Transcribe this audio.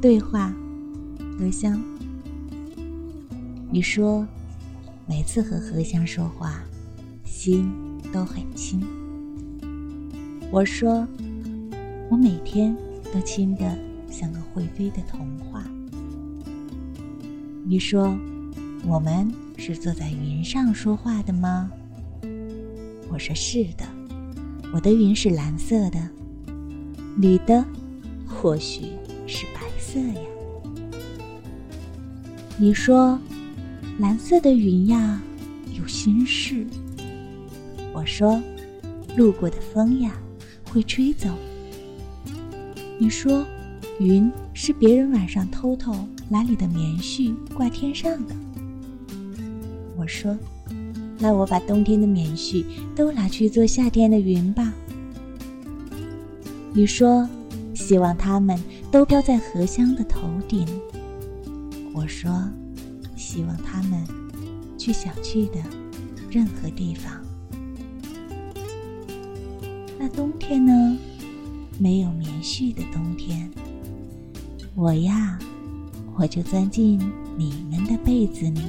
对话，荷香。你说，每次和荷香说话，心都很轻。我说，我每天都轻的像个会飞的童话。你说，我们是坐在云上说话的吗？我说是的，我的云是蓝色的，你的或许是白这样。你说，蓝色的云呀有心事。我说，路过的风呀会吹走。你说，云是别人晚上偷偷拿你的棉絮挂天上的。我说。那我把冬天的棉絮都拿去做夏天的云吧。你说，希望他们都飘在荷香的头顶。我说，希望他们去想去的任何地方。那冬天呢？没有棉絮的冬天，我呀，我就钻进你们的被子里。